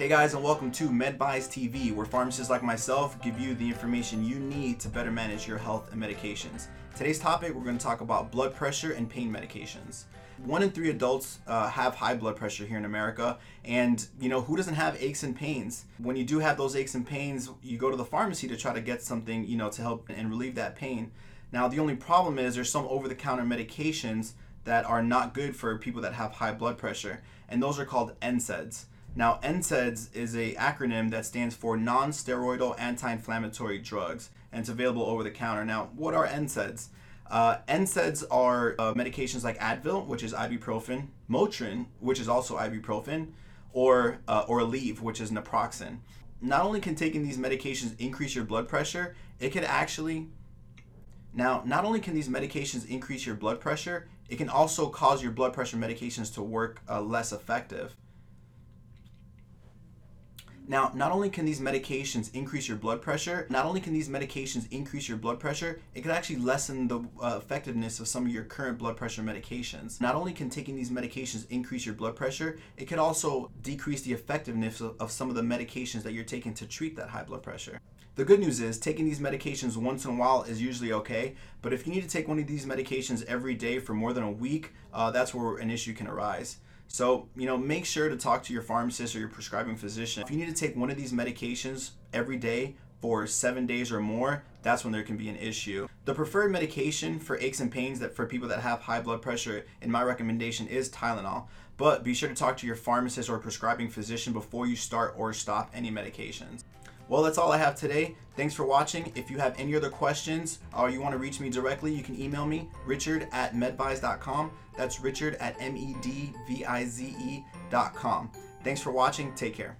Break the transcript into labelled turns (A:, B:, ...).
A: Hey guys, and welcome to MedVize TV, where pharmacists like myself give you the information you need to better manage your health and medications. Today's topic, we're going to talk about blood pressure and pain medications. One in three adults uh, have high blood pressure here in America, and you know who doesn't have aches and pains? When you do have those aches and pains, you go to the pharmacy to try to get something, you know, to help and relieve that pain. Now, the only problem is there's some over-the-counter medications that are not good for people that have high blood pressure, and those are called NSAIDs. Now, NSAIDs is a acronym that stands for non-steroidal anti-inflammatory drugs, and it's available over the counter. Now, what are NSAIDs? Uh, NSAIDs are uh, medications like Advil, which is ibuprofen, Motrin, which is also ibuprofen, or uh, or Aleve, which is naproxen. Not only can taking these medications increase your blood pressure, it can actually now, not only can these medications increase your blood pressure, it can also cause your blood pressure medications to work uh, less effective. Now, not only can these medications increase your blood pressure, not only can these medications increase your blood pressure, it can actually lessen the uh, effectiveness of some of your current blood pressure medications. Not only can taking these medications increase your blood pressure, it can also decrease the effectiveness of, of some of the medications that you're taking to treat that high blood pressure. The good news is taking these medications once in a while is usually okay, but if you need to take one of these medications every day for more than a week, uh, that's where an issue can arise. So, you know, make sure to talk to your pharmacist or your prescribing physician. If you need to take one of these medications every day for seven days or more, that's when there can be an issue. The preferred medication for aches and pains that for people that have high blood pressure, in my recommendation, is Tylenol. But be sure to talk to your pharmacist or prescribing physician before you start or stop any medications. Well, that's all I have today. Thanks for watching. If you have any other questions or you want to reach me directly, you can email me, richard at medvize.com. That's richard at M-E-D-V-I-Z-E.com. Thanks for watching. Take care.